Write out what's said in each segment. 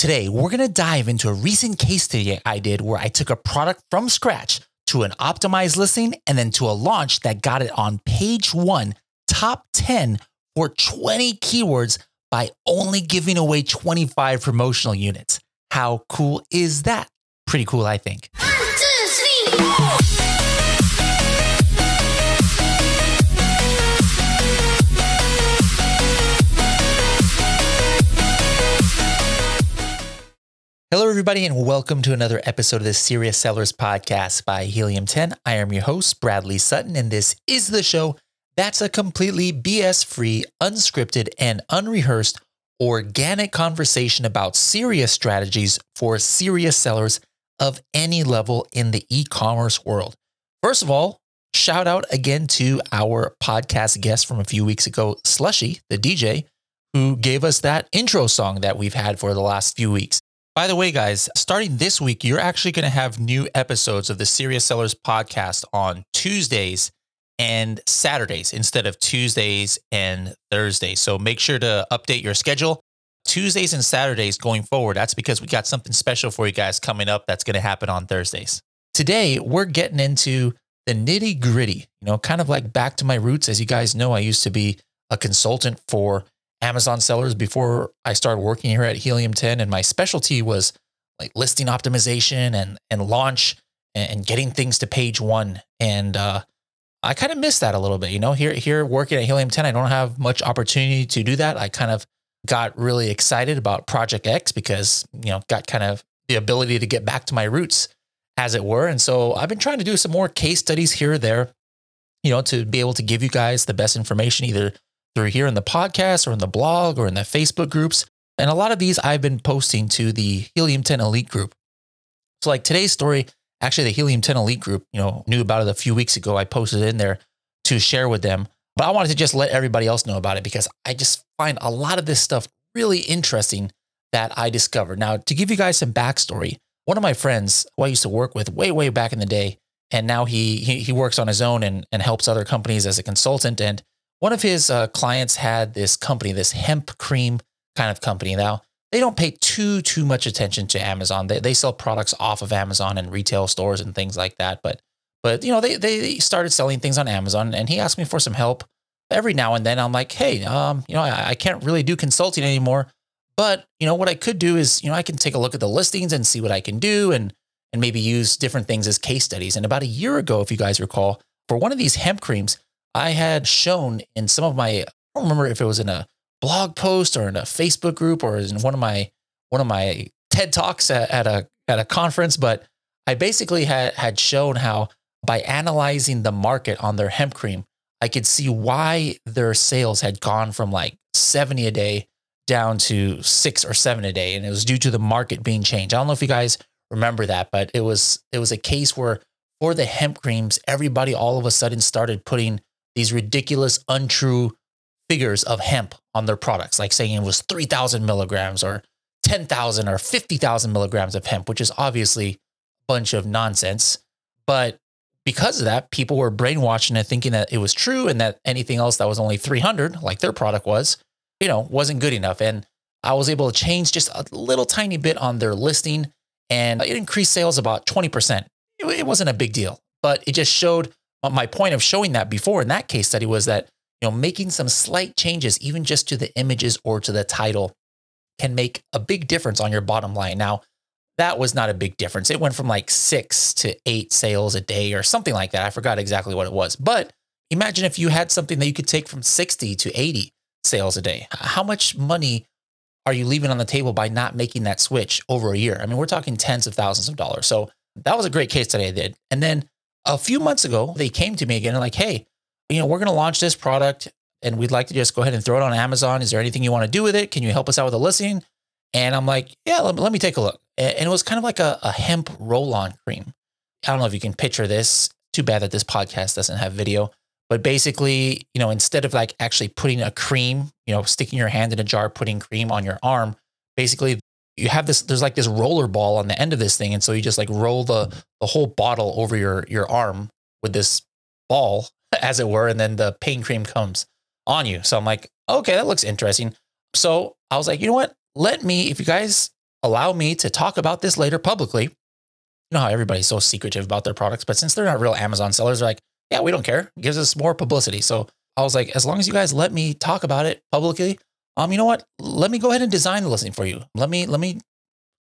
Today, we're going to dive into a recent case study I did where I took a product from scratch to an optimized listing and then to a launch that got it on page one, top 10 for 20 keywords by only giving away 25 promotional units. How cool is that? Pretty cool, I think. Hello, everybody, and welcome to another episode of the Serious Sellers Podcast by Helium 10. I am your host, Bradley Sutton, and this is the show that's a completely BS free, unscripted, and unrehearsed organic conversation about serious strategies for serious sellers of any level in the e commerce world. First of all, shout out again to our podcast guest from a few weeks ago, Slushy, the DJ, who gave us that intro song that we've had for the last few weeks. By the way, guys, starting this week, you're actually going to have new episodes of the Serious Sellers podcast on Tuesdays and Saturdays instead of Tuesdays and Thursdays. So make sure to update your schedule. Tuesdays and Saturdays going forward, that's because we got something special for you guys coming up that's going to happen on Thursdays. Today, we're getting into the nitty gritty, you know, kind of like back to my roots. As you guys know, I used to be a consultant for Amazon sellers before I started working here at Helium 10. And my specialty was like listing optimization and, and launch and, getting things to page one. And uh, I kind of missed that a little bit. You know, here, here working at Helium 10, I don't have much opportunity to do that. I kind of got really excited about Project X because, you know, got kind of the ability to get back to my roots, as it were. And so I've been trying to do some more case studies here or there, you know, to be able to give you guys the best information, either through here in the podcast or in the blog or in the Facebook groups. And a lot of these I've been posting to the Helium 10 Elite group. So, like today's story, actually, the Helium 10 Elite group, you know, knew about it a few weeks ago. I posted it in there to share with them. But I wanted to just let everybody else know about it because I just find a lot of this stuff really interesting that I discovered. Now, to give you guys some backstory, one of my friends who I used to work with way, way back in the day, and now he he, he works on his own and, and helps other companies as a consultant. And one of his uh, clients had this company, this hemp cream kind of company. Now, they don't pay too too much attention to Amazon. They they sell products off of Amazon and retail stores and things like that. But but you know they they started selling things on Amazon, and he asked me for some help every now and then. I'm like, hey, um, you know, I, I can't really do consulting anymore, but you know what I could do is you know I can take a look at the listings and see what I can do, and and maybe use different things as case studies. And about a year ago, if you guys recall, for one of these hemp creams, I had shown in some of my, I don't remember if it was in a blog post or in a Facebook group or in one of my one of my TED talks at, at a at a conference, but I basically had had shown how by analyzing the market on their hemp cream, I could see why their sales had gone from like 70 a day down to six or seven a day. And it was due to the market being changed. I don't know if you guys remember that, but it was it was a case where for the hemp creams, everybody all of a sudden started putting these ridiculous, untrue figures of hemp on their products, like saying it was 3,000 milligrams or 10,000 or 50,000 milligrams of hemp, which is obviously a bunch of nonsense. But because of that, people were brainwashed into thinking that it was true and that anything else that was only 300, like their product was, you know, wasn't good enough. And I was able to change just a little tiny bit on their listing and it increased sales about 20%. It wasn't a big deal, but it just showed my point of showing that before in that case study was that you know making some slight changes even just to the images or to the title can make a big difference on your bottom line. Now that was not a big difference. It went from like 6 to 8 sales a day or something like that. I forgot exactly what it was. But imagine if you had something that you could take from 60 to 80 sales a day. How much money are you leaving on the table by not making that switch over a year? I mean we're talking tens of thousands of dollars. So that was a great case study i did. And then a few months ago, they came to me again and like, hey, you know, we're going to launch this product and we'd like to just go ahead and throw it on Amazon. Is there anything you want to do with it? Can you help us out with a listing? And I'm like, yeah, let, let me take a look. And it was kind of like a, a hemp roll on cream. I don't know if you can picture this. Too bad that this podcast doesn't have video. But basically, you know, instead of like actually putting a cream, you know, sticking your hand in a jar, putting cream on your arm, basically you have this there's like this roller ball on the end of this thing and so you just like roll the the whole bottle over your your arm with this ball as it were and then the pain cream comes on you so i'm like okay that looks interesting so i was like you know what let me if you guys allow me to talk about this later publicly. You know how everybody's so secretive about their products, but since they're not real Amazon sellers, they're like, yeah, we don't care. It gives us more publicity. So I was like, as long as you guys let me talk about it publicly, um, you know what? Let me go ahead and design the listing for you. Let me let me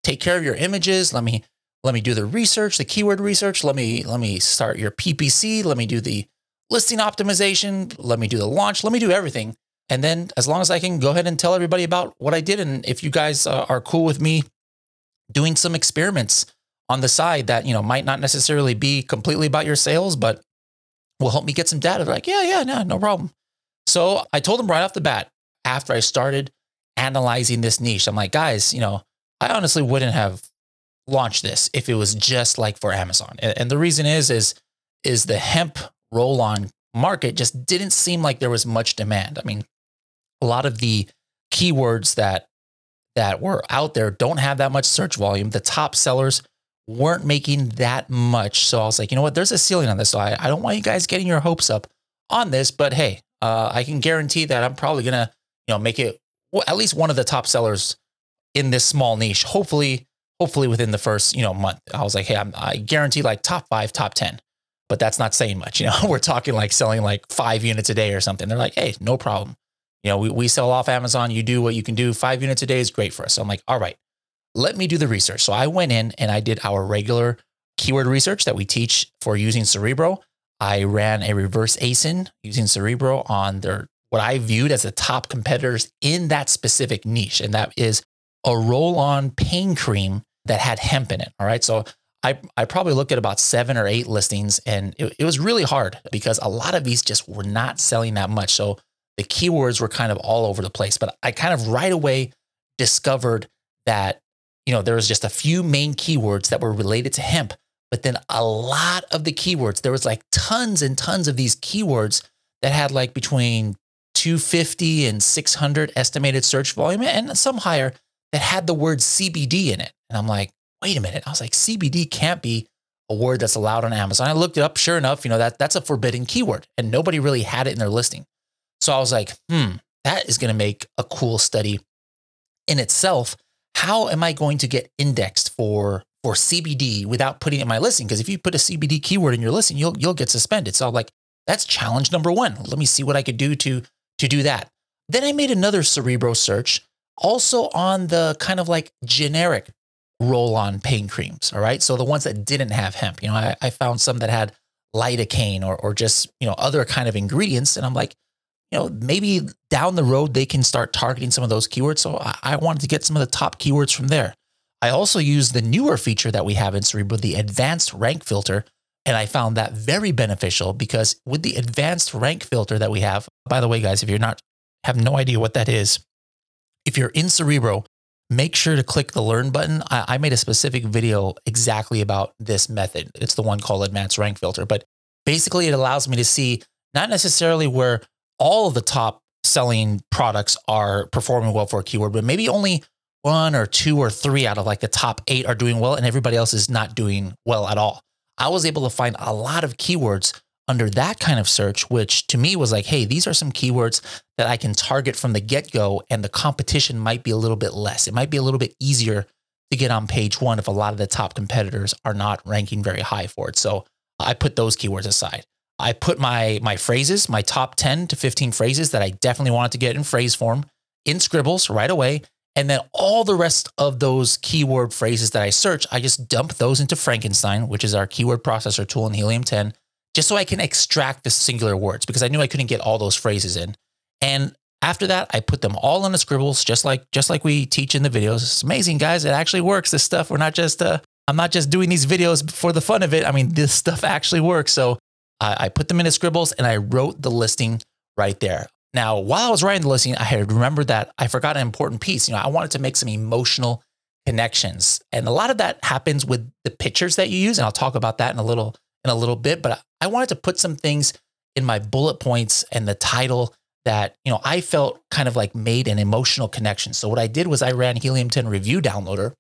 take care of your images. Let me let me do the research, the keyword research. Let me let me start your PPC. Let me do the listing optimization. Let me do the launch. Let me do everything. And then as long as I can go ahead and tell everybody about what I did, and if you guys uh, are cool with me doing some experiments on the side that you know might not necessarily be completely about your sales, but will help me get some data. They're like, yeah, yeah, no, no problem. So I told them right off the bat after I started analyzing this niche, I'm like, guys, you know, I honestly wouldn't have launched this if it was just like for Amazon. And, and the reason is, is, is the hemp roll on market just didn't seem like there was much demand. I mean, a lot of the keywords that that were out there don't have that much search volume. The top sellers weren't making that much. So I was like, you know what? There's a ceiling on this. So I, I don't want you guys getting your hopes up on this, but hey, uh, I can guarantee that I'm probably gonna, you know, make it well, at least one of the top sellers in this small niche. Hopefully, hopefully within the first, you know, month. I was like, hey, I'm, I guarantee like top five, top ten. But that's not saying much. You know, we're talking like selling like five units a day or something. They're like, hey, no problem. You know, we, we sell off Amazon. You do what you can do. Five units a day is great for us. So I'm like, all right, let me do the research. So I went in and I did our regular keyword research that we teach for using Cerebro. I ran a reverse ASIN using Cerebro on their what I viewed as the top competitors in that specific niche, and that is a roll-on pain cream that had hemp in it. All right, so I I probably looked at about seven or eight listings, and it, it was really hard because a lot of these just were not selling that much. So the keywords were kind of all over the place. But I kind of right away discovered that you know there was just a few main keywords that were related to hemp, but then a lot of the keywords there was like tons and tons of these keywords that had like between 250 and 600 estimated search volume and some higher that had the word CBD in it. And I'm like, wait a minute. I was like, CBD can't be a word that's allowed on Amazon. I looked it up. Sure enough, you know, that that's a forbidden keyword and nobody really had it in their listing. So I was like, hmm, that is going to make a cool study in itself. How am I going to get indexed for for CBD without putting it in my listing? Because if you put a CBD keyword in your listing, you'll you'll get suspended. So I'm like, that's challenge number one. Let me see what I could do to to do that. Then I made another Cerebro search, also on the kind of like generic roll on pain creams. All right. So the ones that didn't have hemp, you know, I, I found some that had lidocaine or, or just, you know, other kind of ingredients. And I'm like, you know, maybe down the road they can start targeting some of those keywords. So I, I wanted to get some of the top keywords from there. I also used the newer feature that we have in Cerebro, the advanced rank filter. And I found that very beneficial because with the advanced rank filter that we have, by the way, guys, if you're not have no idea what that is, if you're in Cerebro, make sure to click the learn button. I, I, made a specific video exactly about this method. It's the one called advanced rank filter, but basically it allows me to see not necessarily where all of the top selling products are performing well for a keyword, but maybe only one or two or three out of like the top eight are doing well and everybody else is not doing well at all. I was able to find a lot of keywords under that kind of search, which to me was like, hey, these are some keywords that I can target from the get go, and the competition might be a little bit less. It might be a little bit easier to get on page one if a lot of the top competitors are not ranking very high for it. So I put those keywords aside. I put my my phrases, my top 10 to 15 phrases that I definitely wanted to get in phrase form in scribbles right away. And then all the rest of those keyword phrases that I search, I just dump those into Frankenstein, which is our keyword processor tool in Helium 10, just so I can extract the singular words because I knew I couldn't get all those phrases in. And after that, I put them all in the scribbles, just like just like we teach in the videos. It's amazing, guys. It actually works. This stuff. We're not just uh, I'm not just doing these videos for the fun of it. I mean, this stuff actually works. So I, I put them in the scribbles and I wrote the listing right there. Now, while I was writing the listing, I had remembered that I forgot an important piece. You know, I wanted to make some emotional connections, and a lot of that happens with the pictures that you use, and I'll talk about that in a little in a little bit. But I wanted to put some things in my bullet points and the title that you know I felt kind of like made an emotional connection. So what I did was I ran Helium 10 Review Downloader,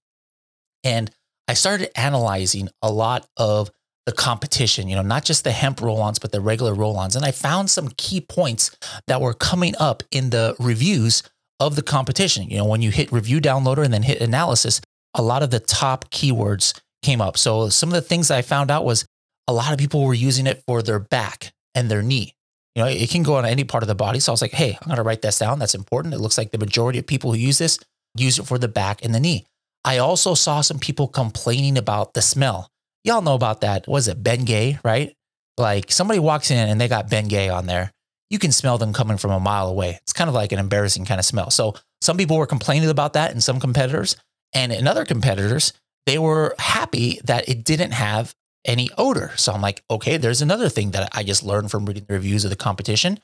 and I started analyzing a lot of the competition, you know, not just the hemp roll ons, but the regular roll ons. And I found some key points that were coming up in the reviews of the competition. You know, when you hit review downloader and then hit analysis, a lot of the top keywords came up. So some of the things I found out was a lot of people were using it for their back and their knee. You know, it can go on any part of the body. So I was like, hey, I'm going to write this down. That's important. It looks like the majority of people who use this use it for the back and the knee. I also saw some people complaining about the smell. Y'all know about that. Was it Bengay, right? Like somebody walks in and they got Bengay on there. You can smell them coming from a mile away. It's kind of like an embarrassing kind of smell. So some people were complaining about that in some competitors. And in other competitors, they were happy that it didn't have any odor. So I'm like, okay, there's another thing that I just learned from reading the reviews of the competition.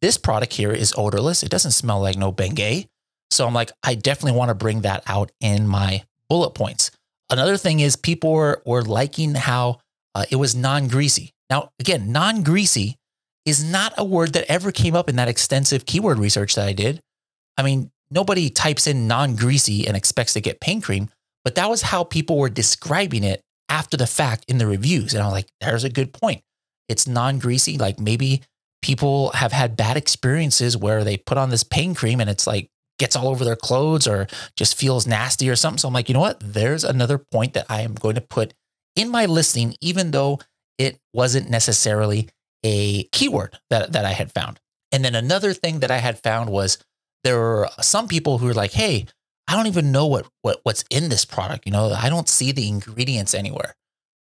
This product here is odorless. It doesn't smell like no Bengay. So I'm like, I definitely want to bring that out in my bullet points. Another thing is people were, were liking how uh, it was non greasy. Now, again, non greasy is not a word that ever came up in that extensive keyword research that I did. I mean, nobody types in non greasy and expects to get pain cream, but that was how people were describing it after the fact in the reviews. And I'm like, there's a good point. It's non greasy. Like maybe people have had bad experiences where they put on this pain cream and it's like gets all over their clothes or just feels nasty or something. So I'm like, you know what? There's another point that I am going to put in my listing, even though it wasn't necessarily a keyword that, that I had found. And then another thing that I had found was there were some people who were like, hey, I don't even know what, what what's in this product. You know, I don't see the ingredients anywhere.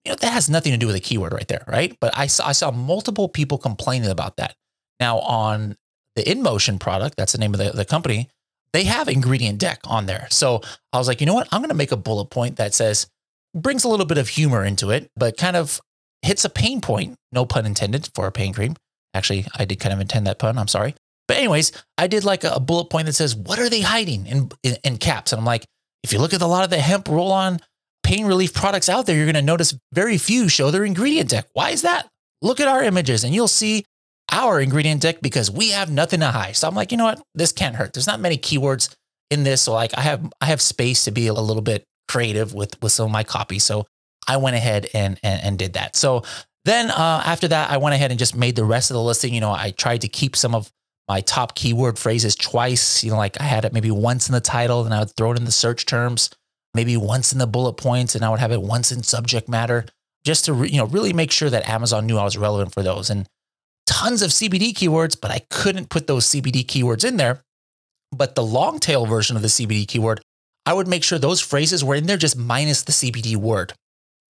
You know, that has nothing to do with a keyword right there, right? But I saw I saw multiple people complaining about that. Now on the InMotion product, that's the name of the, the company, they have ingredient deck on there. So I was like, you know what? I'm going to make a bullet point that says, brings a little bit of humor into it, but kind of hits a pain point, no pun intended for a pain cream. Actually, I did kind of intend that pun. I'm sorry. But anyways, I did like a, bullet point that says, "What are they hiding?" in, in, in caps, and I'm like, if you look at a lot of the hemp roll-on pain relief products out there, you're going to notice very few show their ingredient deck. Why is that? Look at our images, and you'll see our ingredient deck because we have nothing to hide. So I'm like, you know what? This can't hurt. There's not many keywords in this, so like I have I have space to be a little bit creative with with some of my copy. So I went ahead and and, and did that. So then uh, after that, I went ahead and just made the rest of the listing. You know, I tried to keep some of my top keyword phrases twice. You know, like I had it maybe once in the title, and I would throw it in the search terms, maybe once in the bullet points, and I would have it once in subject matter, just to re, you know really make sure that Amazon knew I was relevant for those. And tons of CBD keywords, but I couldn't put those CBD keywords in there. But the long tail version of the CBD keyword, I would make sure those phrases were in there just minus the CBD word.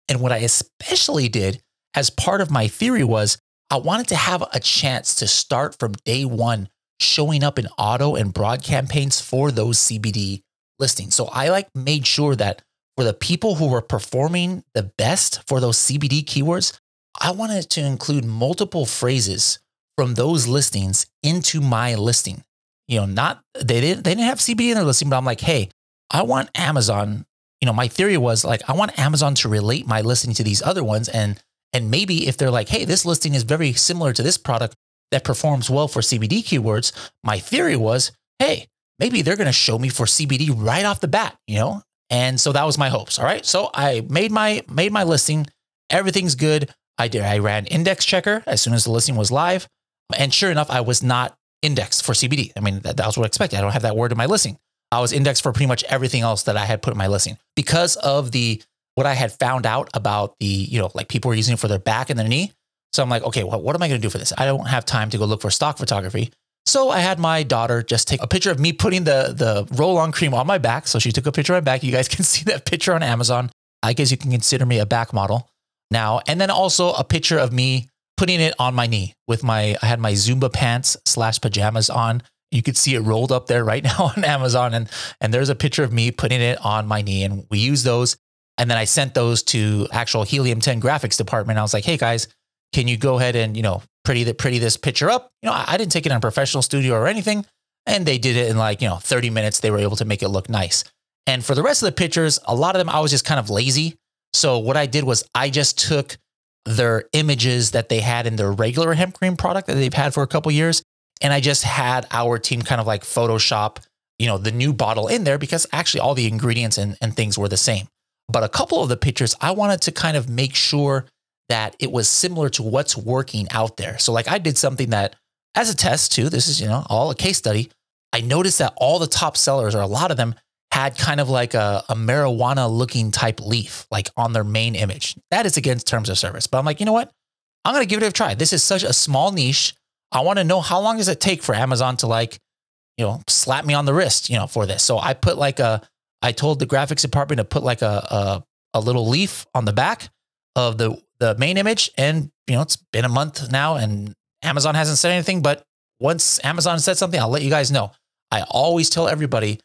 And what I especially did as part of my theory was I wanted to have a chance to start from day one showing up in auto and broad campaigns for those CBD listings. So I like made sure that for the people who were performing the best for those CBD keywords, I wanted to include multiple phrases from those listings into my listing. You know, not they didn't they didn't have CBD in their listing, but I'm like, hey, I want Amazon. You know, my theory was like I want Amazon to relate my listing to these other ones and and maybe if they're like, hey, this listing is very similar to this product that performs well for CBD keywords, my theory was, hey, maybe they're going to show me for CBD right off the bat, you know? And so that was my hopes. All right. So I made my made my listing. Everything's good. I did I ran index checker as soon as the listing was live. And sure enough, I was not indexed for CBD. I mean, that, that was what I expected. I don't have that word in my listing. I was indexed for pretty much everything else that I had put in my listing because of the what I had found out about the, you know, like people were using it for their back and their knee. So I'm like, okay, well, what am I going to do for this? I don't have time to go look for stock photography. So I had my daughter just take a picture of me putting the the roll-on cream on my back. So she took a picture of my back. You guys can see that picture on Amazon. I guess you can consider me a back model now. And then also a picture of me putting it on my knee with my I had my Zumba pants slash pajamas on. You could see it rolled up there right now on Amazon. And and there's a picture of me putting it on my knee. And we use those and then I sent those to actual Helium 10 graphics department. I was like, hey guys, can you go ahead and, you know, pretty the pretty this picture up? You know, I, I didn't take it on professional studio or anything. And they did it in like, you know, 30 minutes. They were able to make it look nice. And for the rest of the pictures, a lot of them I was just kind of lazy. So what I did was I just took their images that they had in their regular hemp cream product that they've had for a couple years. And I just had our team kind of like Photoshop, you know, the new bottle in there because actually all the ingredients and, and things were the same. But a couple of the pictures, I wanted to kind of make sure that it was similar to what's working out there. So, like, I did something that, as a test too, this is, you know, all a case study. I noticed that all the top sellers, or a lot of them, had kind of like a, a marijuana looking type leaf, like on their main image. That is against terms of service. But I'm like, you know what? I'm going to give it a try. This is such a small niche. I want to know how long does it take for Amazon to like, you know, slap me on the wrist, you know, for this. So I put like a, I told the graphics department to put like a, a, a little leaf on the back of the, the main image. And, you know, it's been a month now and Amazon hasn't said anything, but once Amazon said something, I'll let you guys know. I always tell everybody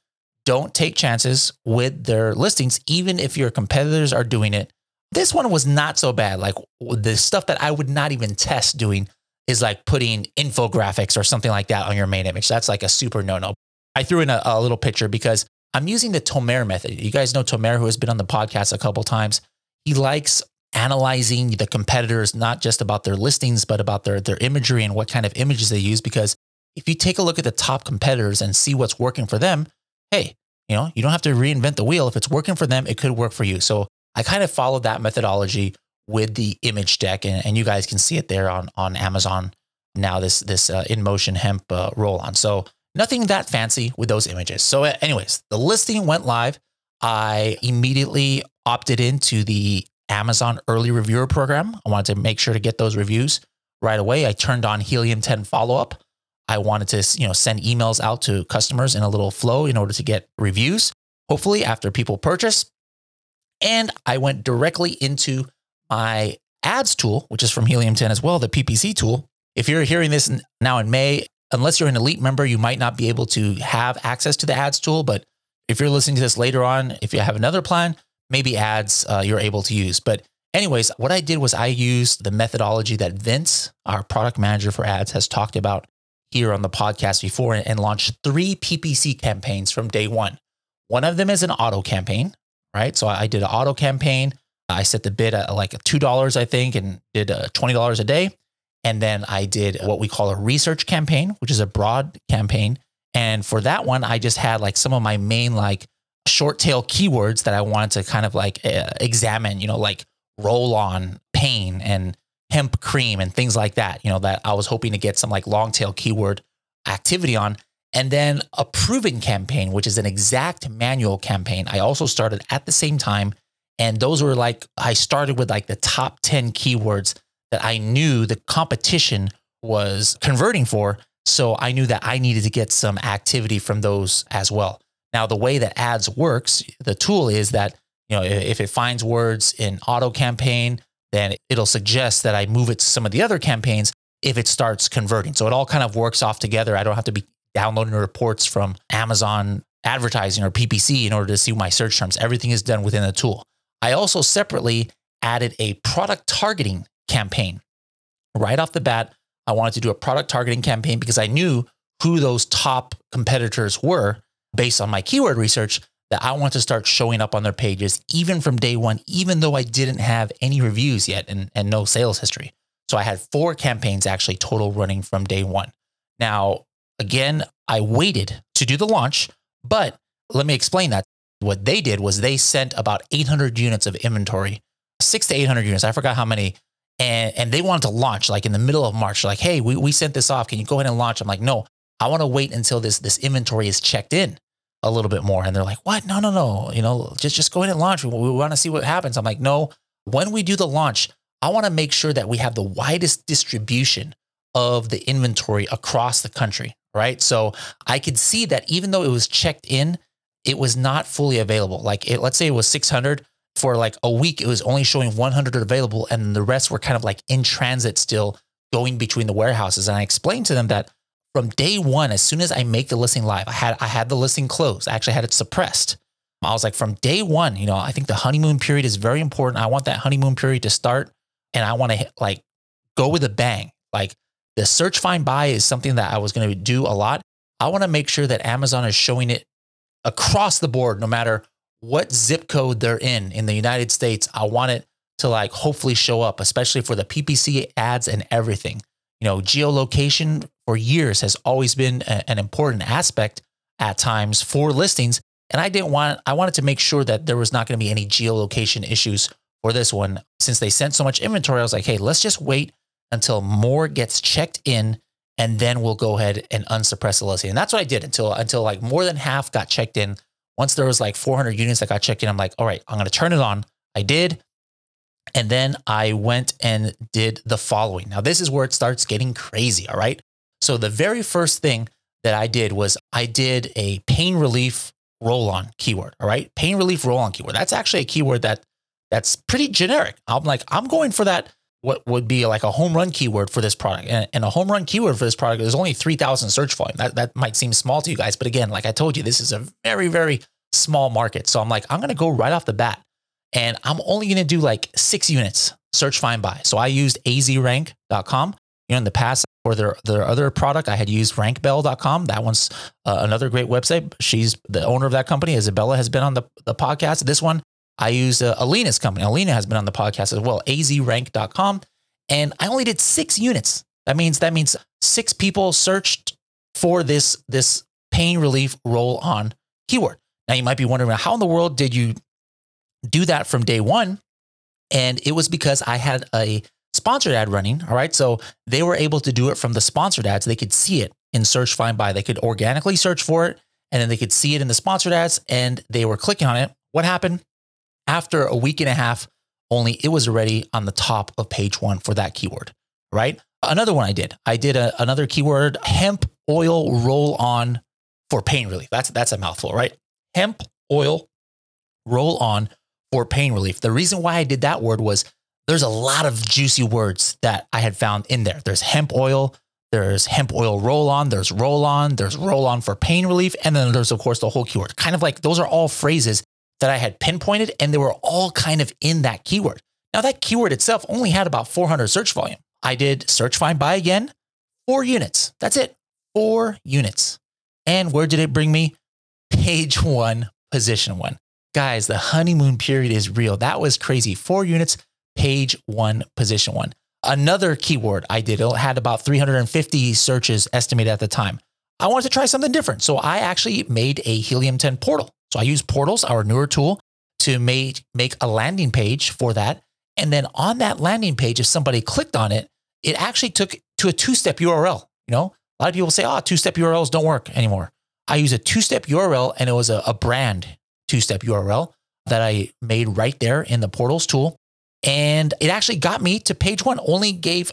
don't take chances with their listings, even if your competitors are doing it. This one was not so bad. Like the stuff that I would not even test doing is like putting infographics or something like that on your main image. That's like a super no no. I threw in a, a, little picture because I'm using the Tomer method. You guys know Tomer, who has been on the podcast a couple times. He likes analyzing the competitors, not just about their listings, but about their, their imagery and what kind of images they use. Because if you take a look at the top competitors and see what's working for them, hey, you know, you don't have to reinvent the wheel. If it's working for them, it could work for you. So I kind of followed that methodology with the image deck, and, and you guys can see it there on on Amazon now. This this uh, InMotion hemp uh, roll on. So nothing that fancy with those images. So, anyways, the listing went live. I immediately opted into the Amazon early reviewer program. I wanted to make sure to get those reviews right away. I turned on Helium 10 follow up. I wanted to, you know, send emails out to customers in a little flow in order to get reviews, hopefully after people purchase. And I went directly into my ads tool, which is from Helium 10 as well, the PPC tool. If you're hearing this now in May, unless you're an elite member, you might not be able to have access to the ads tool. But if you're listening to this later on, if you have another plan, maybe ads uh, you're able to use. But anyways, what I did was I used the methodology that Vince, our product manager for ads, has talked about here on the podcast before and launched three PPC campaigns from day one. One of them is an auto campaign, right? So I did an auto campaign. I set the bid at like $2, I think, and did uh, $20 a day. And then I did what we call a research campaign, which is a broad campaign. And for that one, I just had like some of my main like short tail keywords that I wanted to kind of like examine, you know, like roll on pain and hemp cream and things like that, you know, that I was hoping to get some like long tail keyword activity on. And then a proven campaign, which is an exact manual campaign. I also started at the same time. And those were like, I started with like the top 10 keywords that I knew the competition was converting for. So I knew that I needed to get some activity from those as well. Now, the way that ads works, the tool is that, you know, if it finds words in auto campaign, then it'll suggest that I move it to some of the other campaigns if it starts converting. So it all kind of works off together. I don't have to be downloading reports from Amazon advertising or PPC in order to see my search terms. Everything is done within the tool. I also separately added a product targeting campaign. Right off the bat, I wanted to do a product targeting campaign because I knew who those top competitors were based on my keyword research that I want to start showing up on their pages even from day one, even though I didn't have any reviews yet and, and no sales history. So I had four campaigns actually total running from day one. Now, again, I waited to do the launch, but let me explain that. What they did was they sent about 800 units of inventory, six to 800 units. I forgot how many. And, and they wanted to launch like in the middle of March. Like, hey, we, we sent this off. Can you go ahead and launch? I'm like, no, I want to wait until this, this inventory is checked in a little bit more. And they're like, what? No, no, no. You know, just, just go ahead and launch. We, we want to see what happens. I'm like, no, when we do the launch, I want to make sure that we have the widest distribution of the inventory across the country. Right. So I could see that even though it was checked in, it was not fully available. Like it, let's say it was 600 for like a week, it was only showing 100 available and the rest were kind of like in transit still going between the warehouses. And I explained to them that from day one, as soon as I make the listing live, I had I had the listing closed. I actually had it suppressed. I was like, from day one, you know, I think the honeymoon period is very important. I want that honeymoon period to start, and I want to like go with a bang. Like the search, find, buy is something that I was going to do a lot. I want to make sure that Amazon is showing it across the board, no matter what zip code they're in in the United States. I want it to like hopefully show up, especially for the PPC ads and everything. You know, geolocation for years has always been a, an important aspect at times for listings. And I didn't want, I wanted to make sure that there was not going to be any geolocation issues for this one. Since they sent so much inventory, I was like, hey, let's just wait until more gets checked in and then we'll go ahead and unsuppress the listing. And that's what I did until until like more than half got checked in once there was like 400 units that got checked in, I'm like, all right, I'm going to turn it on. I did. And then I went and did the following. Now, this is where it starts getting crazy. All right. So, the very first thing that I did was I did a pain relief roll on keyword. All right. Pain relief roll on keyword. That's actually a keyword that that's pretty generic. I'm like, I'm going for that, what would be like a home run keyword for this product. And, and a home run keyword for this product is only 3,000 search volume. That, that might seem small to you guys. But again, like I told you, this is a very, very small market. So I'm like, I'm going to go right off the bat and I'm only going to do like six units search, find, buy. So I used azrank.com. You know, in the past, for their, their other product, I had used rankbell.com. That one's uh, another great website. She's the owner of that company. Isabella has been on the, the podcast. This one, I use uh, Alina's company. Alina has been on the podcast as well, azrank.com. And I only did six units. That means that means six people searched for this, this pain relief roll on keyword. Now you might be wondering how in the world did you do that from day one? And it was because I had a sponsored ad running. All right. So they were able to do it from the sponsored ads. They could see it in search, find, buy. They could organically search for it and then they could see it in the sponsored ads and they were clicking on it. What happened? After a week and a half, only it was already on the top of page one for that keyword, right? Another one I did, I did a, another keyword hemp oil roll on for pain relief. That's, that's a mouthful, right? Hemp oil roll on for pain relief. The reason why I did that word was there's a lot of juicy words that I had found in there. There's hemp oil, there's hemp oil roll on, there's roll on, there's roll on for pain relief, and then there's, of course, the whole keyword. Kind of like those are all phrases that I had pinpointed and they were all kind of in that keyword. Now, that keyword itself only had about 400 search volume. I did search, find, buy again, four units. That's it, four units. And where did it bring me? Page one, position one. Guys, the honeymoon period is real. That was crazy. Four units, page one, position one. Another keyword I did, it had about 350 searches estimated at the time. I wanted to try something different. So I actually made a Helium 10 portal. So I used portals, our newer tool, to make, make a landing page for that. And then on that landing page, if somebody clicked on it, it actually took to a two step URL. You know, a lot of people say, ah, oh, two step URLs don't work anymore. I use a two step URL and it was a, a brand two step URL that I made right there in the portals tool. And it actually got me to page one, only gave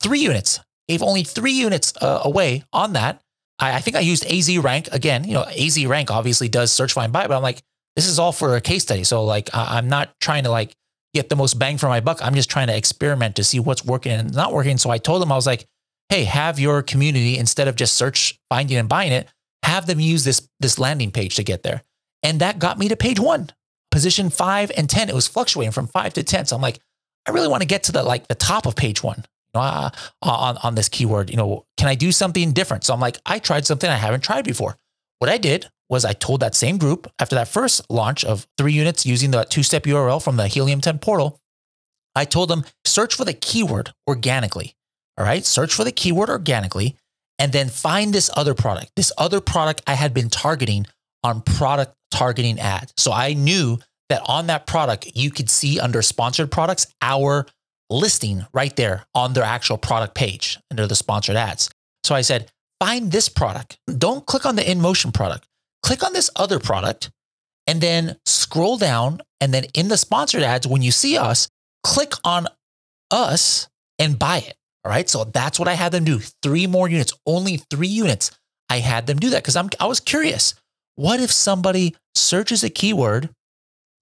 three units, gave only three units uh, away on that. I, I, think I used AZ rank again. You know, AZ rank obviously does search, find, buy, but I'm like, this is all for a case study. So like, I, I'm not trying to like get the most bang for my buck. I'm just trying to experiment to see what's working and not working. So I told them, I was like, hey, have your community, instead of just search, finding and buying it, have them use this, this landing page to get there. And that got me to page one, position five and 10. It was fluctuating from five to 10. So I'm like, I really want to get to the like the top of page one uh, on, on this keyword. You know, can I do something different? So I'm like, I tried something I haven't tried before. What I did was I told that same group after that first launch of three units using the two step URL from the Helium 10 portal, I told them search for the keyword organically. All right. Search for the keyword organically and then find this other product. This other product I had been targeting on product targeting ad. So I knew that on that product, you could see under sponsored products our listing right there on their actual product page under the sponsored ads. So I said, find this product. Don't click on the InMotion product. Click on this other product and then scroll down. And then in the sponsored ads, when you see us, click on us and buy it. All right. So that's what I had them do. Three more units, only three units. I had them do that because I'm I was curious. What if somebody searches a keyword,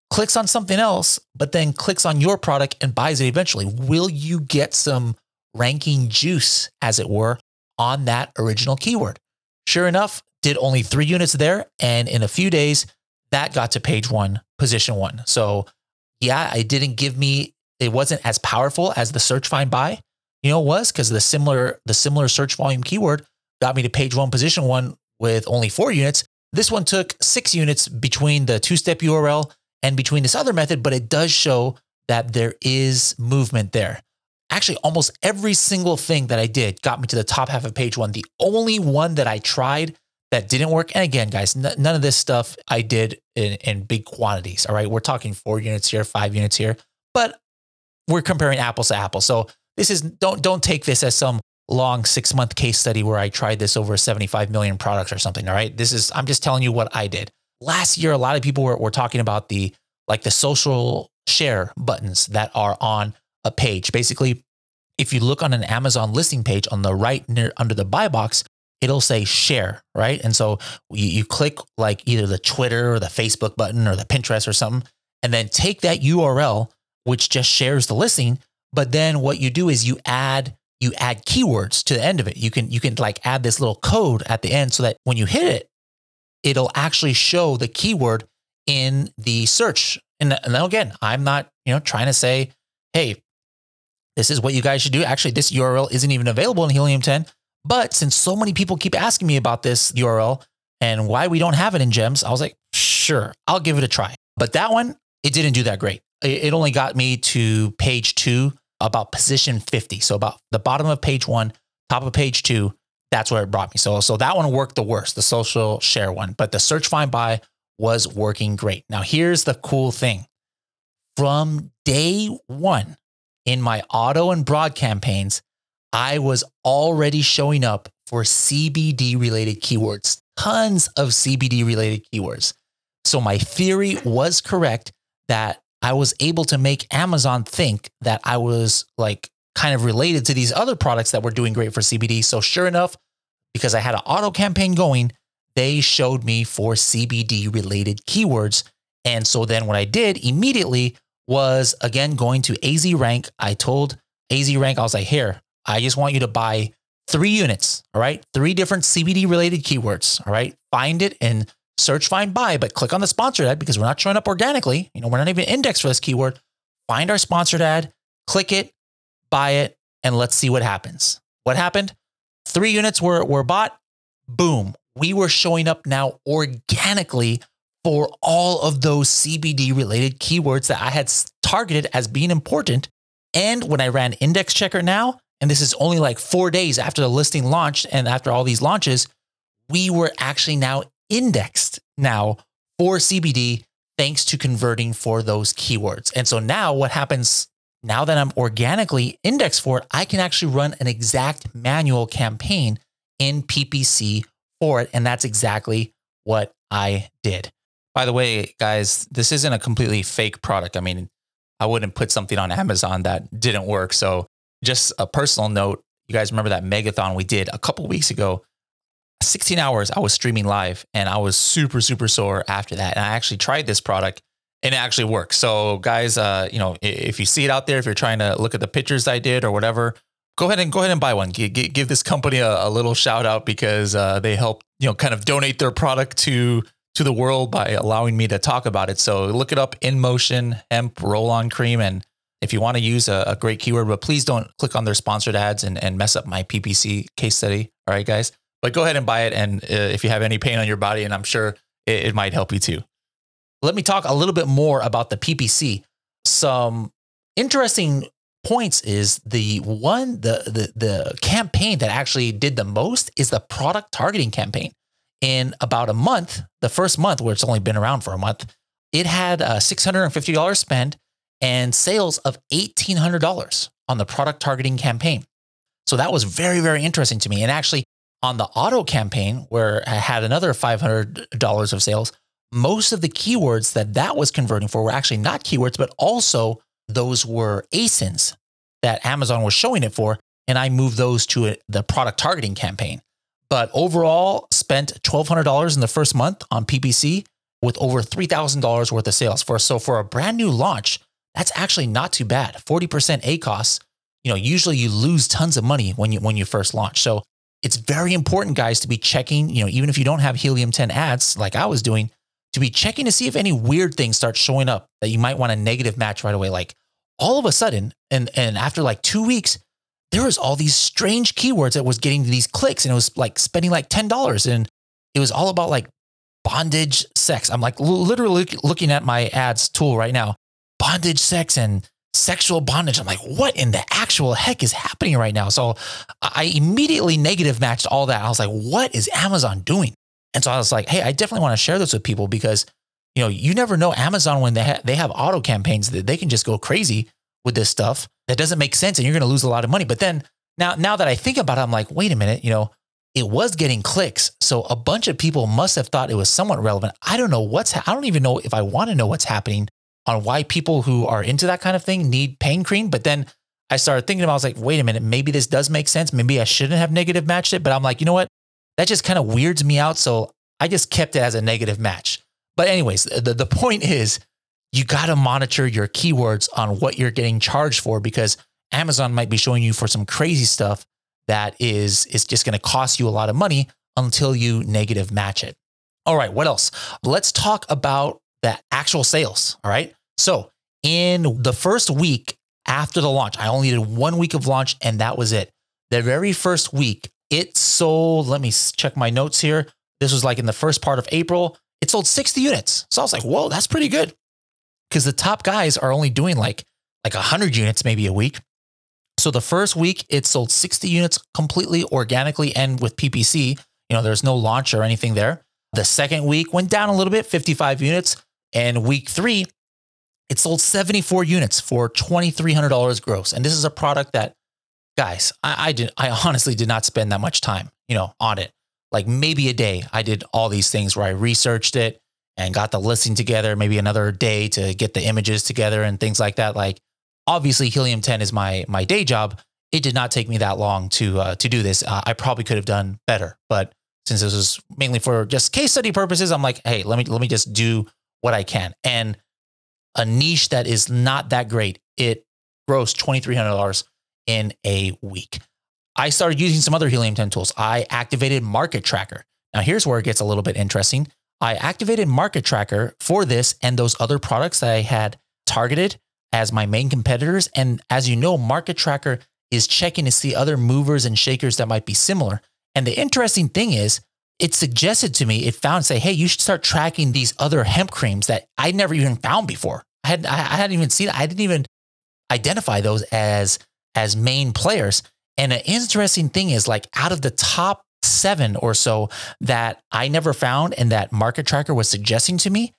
clicks on something else, but then clicks on your product and buys it eventually? Will you get some ranking juice, as it were, on that original keyword? Sure enough, did only three units there. And in a few days, that got to page one, position one. So, yeah, it didn't give me, it wasn't as powerful as the search find buy, you know, was because the similar, the similar search volume keyword got me to page one, position one with only four units. This one took six units between the two step URL and between this other method, but it does show that there is movement there. Actually, almost every single thing that I did got me to the top half of page one. The only one that I tried that didn't work, and again, guys, n- none of this stuff I did in, in big quantities. All right. We're talking four units here, five units here, but we're comparing apples to apples. So this is don't don't take this as some long six month case study where I tried this over 75 million products or something. All right. This is, I'm just telling you what I did. last year, a lot of people were, were talking about the like the social share buttons that are on a page. Basically, if you look on an Amazon listing page on the right near under the buy box, it'll say share, right? And so you, you click like either the Twitter or the Facebook button or the Pinterest or something, and then take that URL, which just shares the listing. But then what you do is you add you add keywords to the end of it. You can you can like add this little code at the end so that when you hit it, it'll actually show the keyword in the search. And, and then again, I'm not, you know, trying to say, hey, this is what you guys should do. Actually, this URL isn't even available in Helium 10. But since so many people keep asking me about this URL and why we don't have it in gems, I was like, sure, I'll give it a try. But that one, it didn't do that great. It only got me to page two, about position 50. So about the bottom of page one, top of page two, that's where it brought me. So, so that one worked the worst, the social share one, but the search find buy was working great. Now, here's the cool thing from day one in my auto and broad campaigns, I was already showing up for CBD related keywords, tons of CBD related keywords. So my theory was correct that I was able to make Amazon think that I was like kind of related to these other products that were doing great for CBD. So sure enough, because I had an auto campaign going, they showed me for CBD related keywords. And so then what I did immediately was again going to AZ Rank. I told AZ Rank, I was like, here, I just want you to buy three units, all right? Three different CBD related keywords, all right? Find it and search, find, buy, but click on the sponsored ad because we're not showing up organically. You know, we're not even indexed for this keyword. Find our sponsored ad, click it, buy it, and let's see what happens. What happened? Three units were, were bought. Boom. We were showing up now organically for all of those CBD related keywords that I had targeted as being important. And when I ran Index Checker now, and this is only like four days after the listing launched and after all these launches, we were actually now indexed now for CBD thanks to converting for those keywords. And so now what happens now that I'm organically indexed for it, I can actually run an exact manual campaign in PPC for it. And that's exactly what I did. By the way, guys, this isn't a completely fake product. I mean, I wouldn't put something on Amazon that didn't work. So, just a personal note, you guys remember that megathon we did a couple weeks ago? 16 hours I was streaming live and I was super, super sore after that. And I actually tried this product and it actually works. So guys, uh, you know, if you see it out there, if you're trying to look at the pictures I did or whatever, go ahead and go ahead and buy one. Give, give this company a, a, little shout out because uh, they help, you know, kind of donate their product to to the world by allowing me to talk about it. So look it up InMotion hemp roll on cream. And if you want to use a, a great keyword, but please don't click on their sponsored ads and, and mess up my PPC case study. All right, guys but go ahead and buy it. And uh, if you have any pain on your body, and I'm sure it, it might help you too. Let me talk a little bit more about the PPC. Some interesting points is the one the the the campaign that actually did the most is the product targeting campaign. In about a month, the first month where it's only been around for a month, it had a $650 spend and sales of $1,800 on the product targeting campaign. So that was very, very interesting to me. And actually, on the auto campaign, where I had another $500 of sales, most of the keywords that that was converting for were actually not keywords, but also those were ASINs that Amazon was showing it for. And I moved those to a, the product targeting campaign. But overall, spent $1,200 in the first month on PPC with over $3,000 worth of sales. For so for a brand new launch, that's actually not too bad. 40% ACOS. You know, usually you lose tons of money when you when you first launch. So it's very important, guys, to be checking, you know, even if you don't have Helium 10 ads like I was doing, to be checking to see if any weird things start showing up that you might want a negative match right away. Like all of a sudden, and and after like two weeks, there was all these strange keywords that was getting these clicks, and it was like spending like ten dollars, and it was all about like bondage, sex. I'm like literally looking at my ads tool right now, bondage, sex, and sexual bondage. I'm like, what in the actual heck is happening right now? So I immediately negative matched all that. I was like, what is Amazon doing? And so I was like, hey, I definitely want to share this with people because you know you never know Amazon when they ha- they have auto campaigns that they can just go crazy with this stuff that doesn't make sense and you're going to lose a lot of money. But then now now that I think about it, I'm like, wait a minute, you know, it was getting clicks. So a bunch of people must have thought it was somewhat relevant. I don't know what's, ha- I don't even know if I want to know what's happening on why people who are into that kind of thing need pain cream. But then I started thinking about, I was like, wait a minute, maybe this does make sense. Maybe I shouldn't have negative matched it. But I'm like, you know what? That just kind of weirds me out. So I just kept it as a negative match. But, anyways, the, the point is you got to monitor your keywords on what you're getting charged for because Amazon might be showing you for some crazy stuff that is, is just going to cost you a lot of money until you negative match it. All right, what else? Let's talk about the actual sales. All right. So, in the first week after the launch, I only did one week of launch and that was it. The very first week, it sold, let me check my notes here. This was like in the first part of April. It sold 60 units. So I was like, whoa, that's pretty good. Because the top guys are only doing like like 100 units maybe a week. So the first week it sold 60 units completely organically and with PPC. You know, there's no launch or anything there. The second week went down a little bit, 55 units. And week three, it sold 74 units for $2,300 gross. And this is a product that, guys, I, I did, I honestly did not spend that much time, you know, on it. Like maybe a day, I did all these things where I researched it and got the listing together. Maybe another day to get the images together and things like that. Like obviously, Helium 10 is my my day job. It did not take me that long to uh, to do this. Uh, I probably could have done better, but since this was mainly for just case study purposes, I'm like, hey, let me let me just do what I can. And a niche that is not that great, it grossed $2,300 in a week. I started using some other Helium 10 tools. I activated Market Tracker. Now, here's where it gets a little bit interesting. I activated Market Tracker for this and those other products that I had targeted as my main competitors. And as you know, Market Tracker is checking to see other movers and shakers that might be similar. And the interesting thing is, it suggested to me, it found say, hey, you should start tracking these other hemp creams that I never even found before. I had I hadn't even seen I didn't even identify those as as main players. And an interesting thing is like out of the top seven or so that I never found and that market tracker was suggesting to me,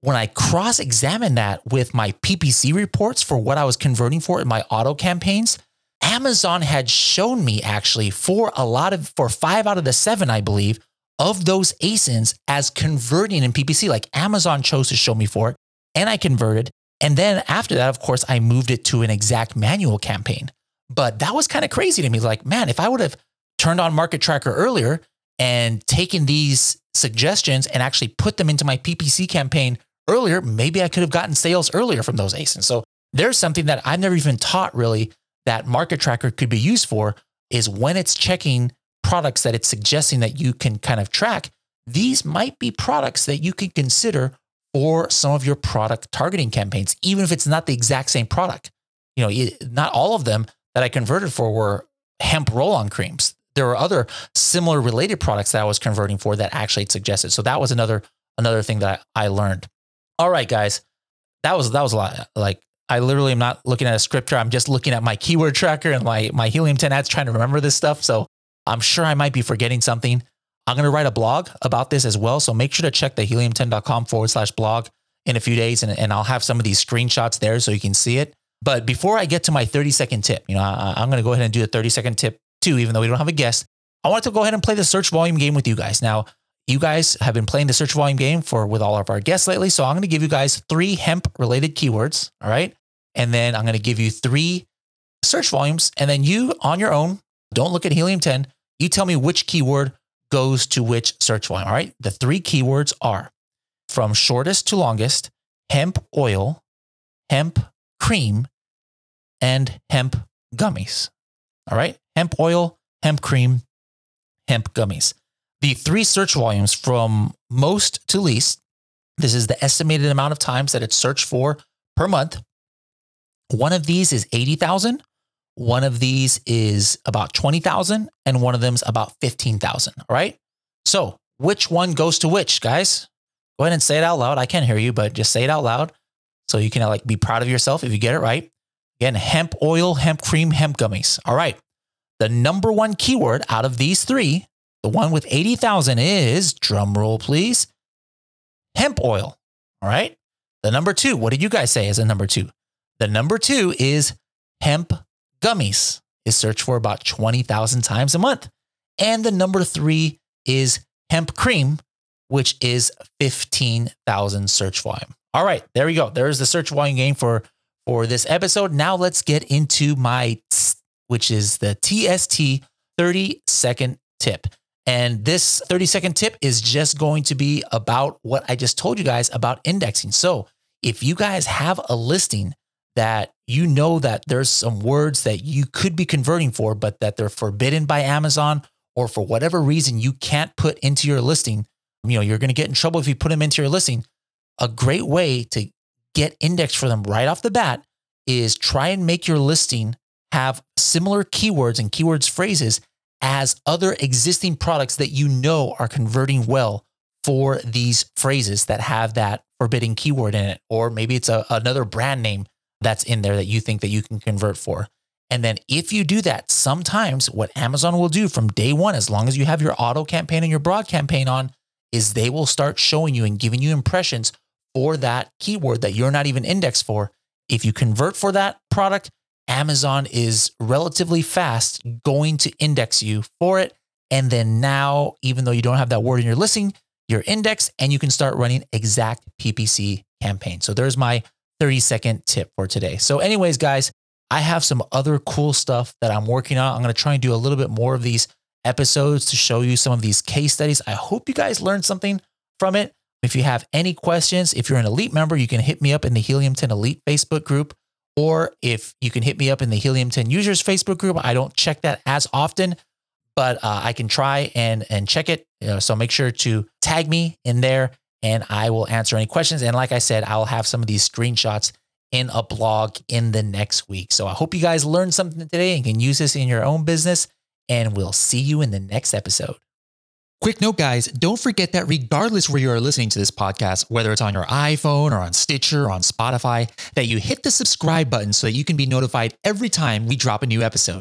when I cross examined that with my PPC reports for what I was converting for in my auto campaigns, Amazon had shown me actually for a lot of, for five out of the seven, I believe, of those ASINs as converting in PPC. Like Amazon chose to show me for it and I converted. And then after that, of course, I moved it to an exact manual campaign. But that was kind of crazy to me. Like, man, if I would have turned on Market Tracker earlier and taken these suggestions and actually put them into my PPC campaign earlier, maybe I could have gotten sales earlier from those ASINs. So there's something that I've never even taught really that market tracker could be used for is when it's checking products that it's suggesting that you can kind of track, these might be products that you can consider for some of your product targeting campaigns, even if it's not the exact same product. You know, not all of them that I converted for were hemp roll on creams. There were other similar related products that I was converting for that actually suggested. So that was another another thing that I learned. All right, guys, that was that was a lot. Like I literally am not looking at a scripture. I'm just looking at my keyword tracker and my, my Helium 10 ads trying to remember this stuff. So I'm sure I might be forgetting something. I'm going to write a blog about this as well. So make sure to check the helium10.com forward slash blog in a few days and, and I'll have some of these screenshots there so you can see it. But before I get to my 30 second tip, you know, I, I'm going to go ahead and do a 30 second tip too, even though we don't have a guest. I wanted to go ahead and play the search volume game with you guys. Now, you guys have been playing the search volume game for with all of our guests lately. So I'm going to give you guys three hemp related keywords. All right. And then I'm going to give you three search volumes. And then you on your own, don't look at Helium 10. You tell me which keyword goes to which search volume. All right. The three keywords are from shortest to longest hemp oil, hemp cream, and hemp gummies. All right. Hemp oil, hemp cream, hemp gummies. The three search volumes from most to least. This is the estimated amount of times that it's searched for per month. One of these is 80,000. One of these is about 20,000 and one of them's about 15,000. All right. So which one goes to which, guys? Go ahead and say it out loud. I can't hear you, but just say it out loud so you can uh, like be proud of yourself if you get it right. Again, hemp oil, hemp cream, hemp gummies. All right. The number one keyword out of these three, the one with 80,000 is drum roll, please. Hemp oil. All right. The number two, what did you guys say as a number two? The number two is hemp gummies is searched for about 20,000 times a month. And the number three is hemp cream, which is 15,000 search volume. All right, there we go. There's the search volume game for for this episode. Now let's get into my which is the TST 30 second tip. And this 30 second tip is just going to be about what I just told you guys about indexing. So if you guys have a listing that you know that there's some words that you could be converting for, but that they're forbidden by Amazon, or for whatever reason you can't put into your listing, you know, you're going to get in trouble if you put them into your listing. A great way to get indexed for them right off the bat is try and make your listing have similar keywords and keywords phrases as other existing products that you know are converting well for these phrases that have that forbidden keyword in it. Or maybe it's a, another brand name that's in there that you think that you can convert for. And then if you do that, sometimes what Amazon will do from day one, as long as you have your auto campaign and your broad campaign on, is they will start showing you and giving you impressions for that keyword that you're not even indexed for. If you convert for that product, Amazon is relatively fast going to index you for it. And then now, even though you don't have that word in your listing, you're indexed and you can start running exact PPC campaigns. So there's my 30 second tip for today. So, anyways, guys, I have some other cool stuff that I'm working on. I'm going to try and do a little bit more of these episodes to show you some of these case studies. I hope you guys learned something from it. If you have any questions, if you're an elite member, you can hit me up in the Helium 10 Elite Facebook group. Or if you can hit me up in the Helium 10 users Facebook group, I don't check that as often, but uh, I can try and and check it. You know, so make sure to tag me in there, and I will answer any questions. And like I said, I'll have some of these screenshots in a blog in the next week. So I hope you guys learned something today and can use this in your own business. And we'll see you in the next episode. Quick note, guys, don't forget that regardless where you are listening to this podcast, whether it's on your iPhone or on Stitcher or on Spotify, that you hit the subscribe button so that you can be notified every time we drop a new episode.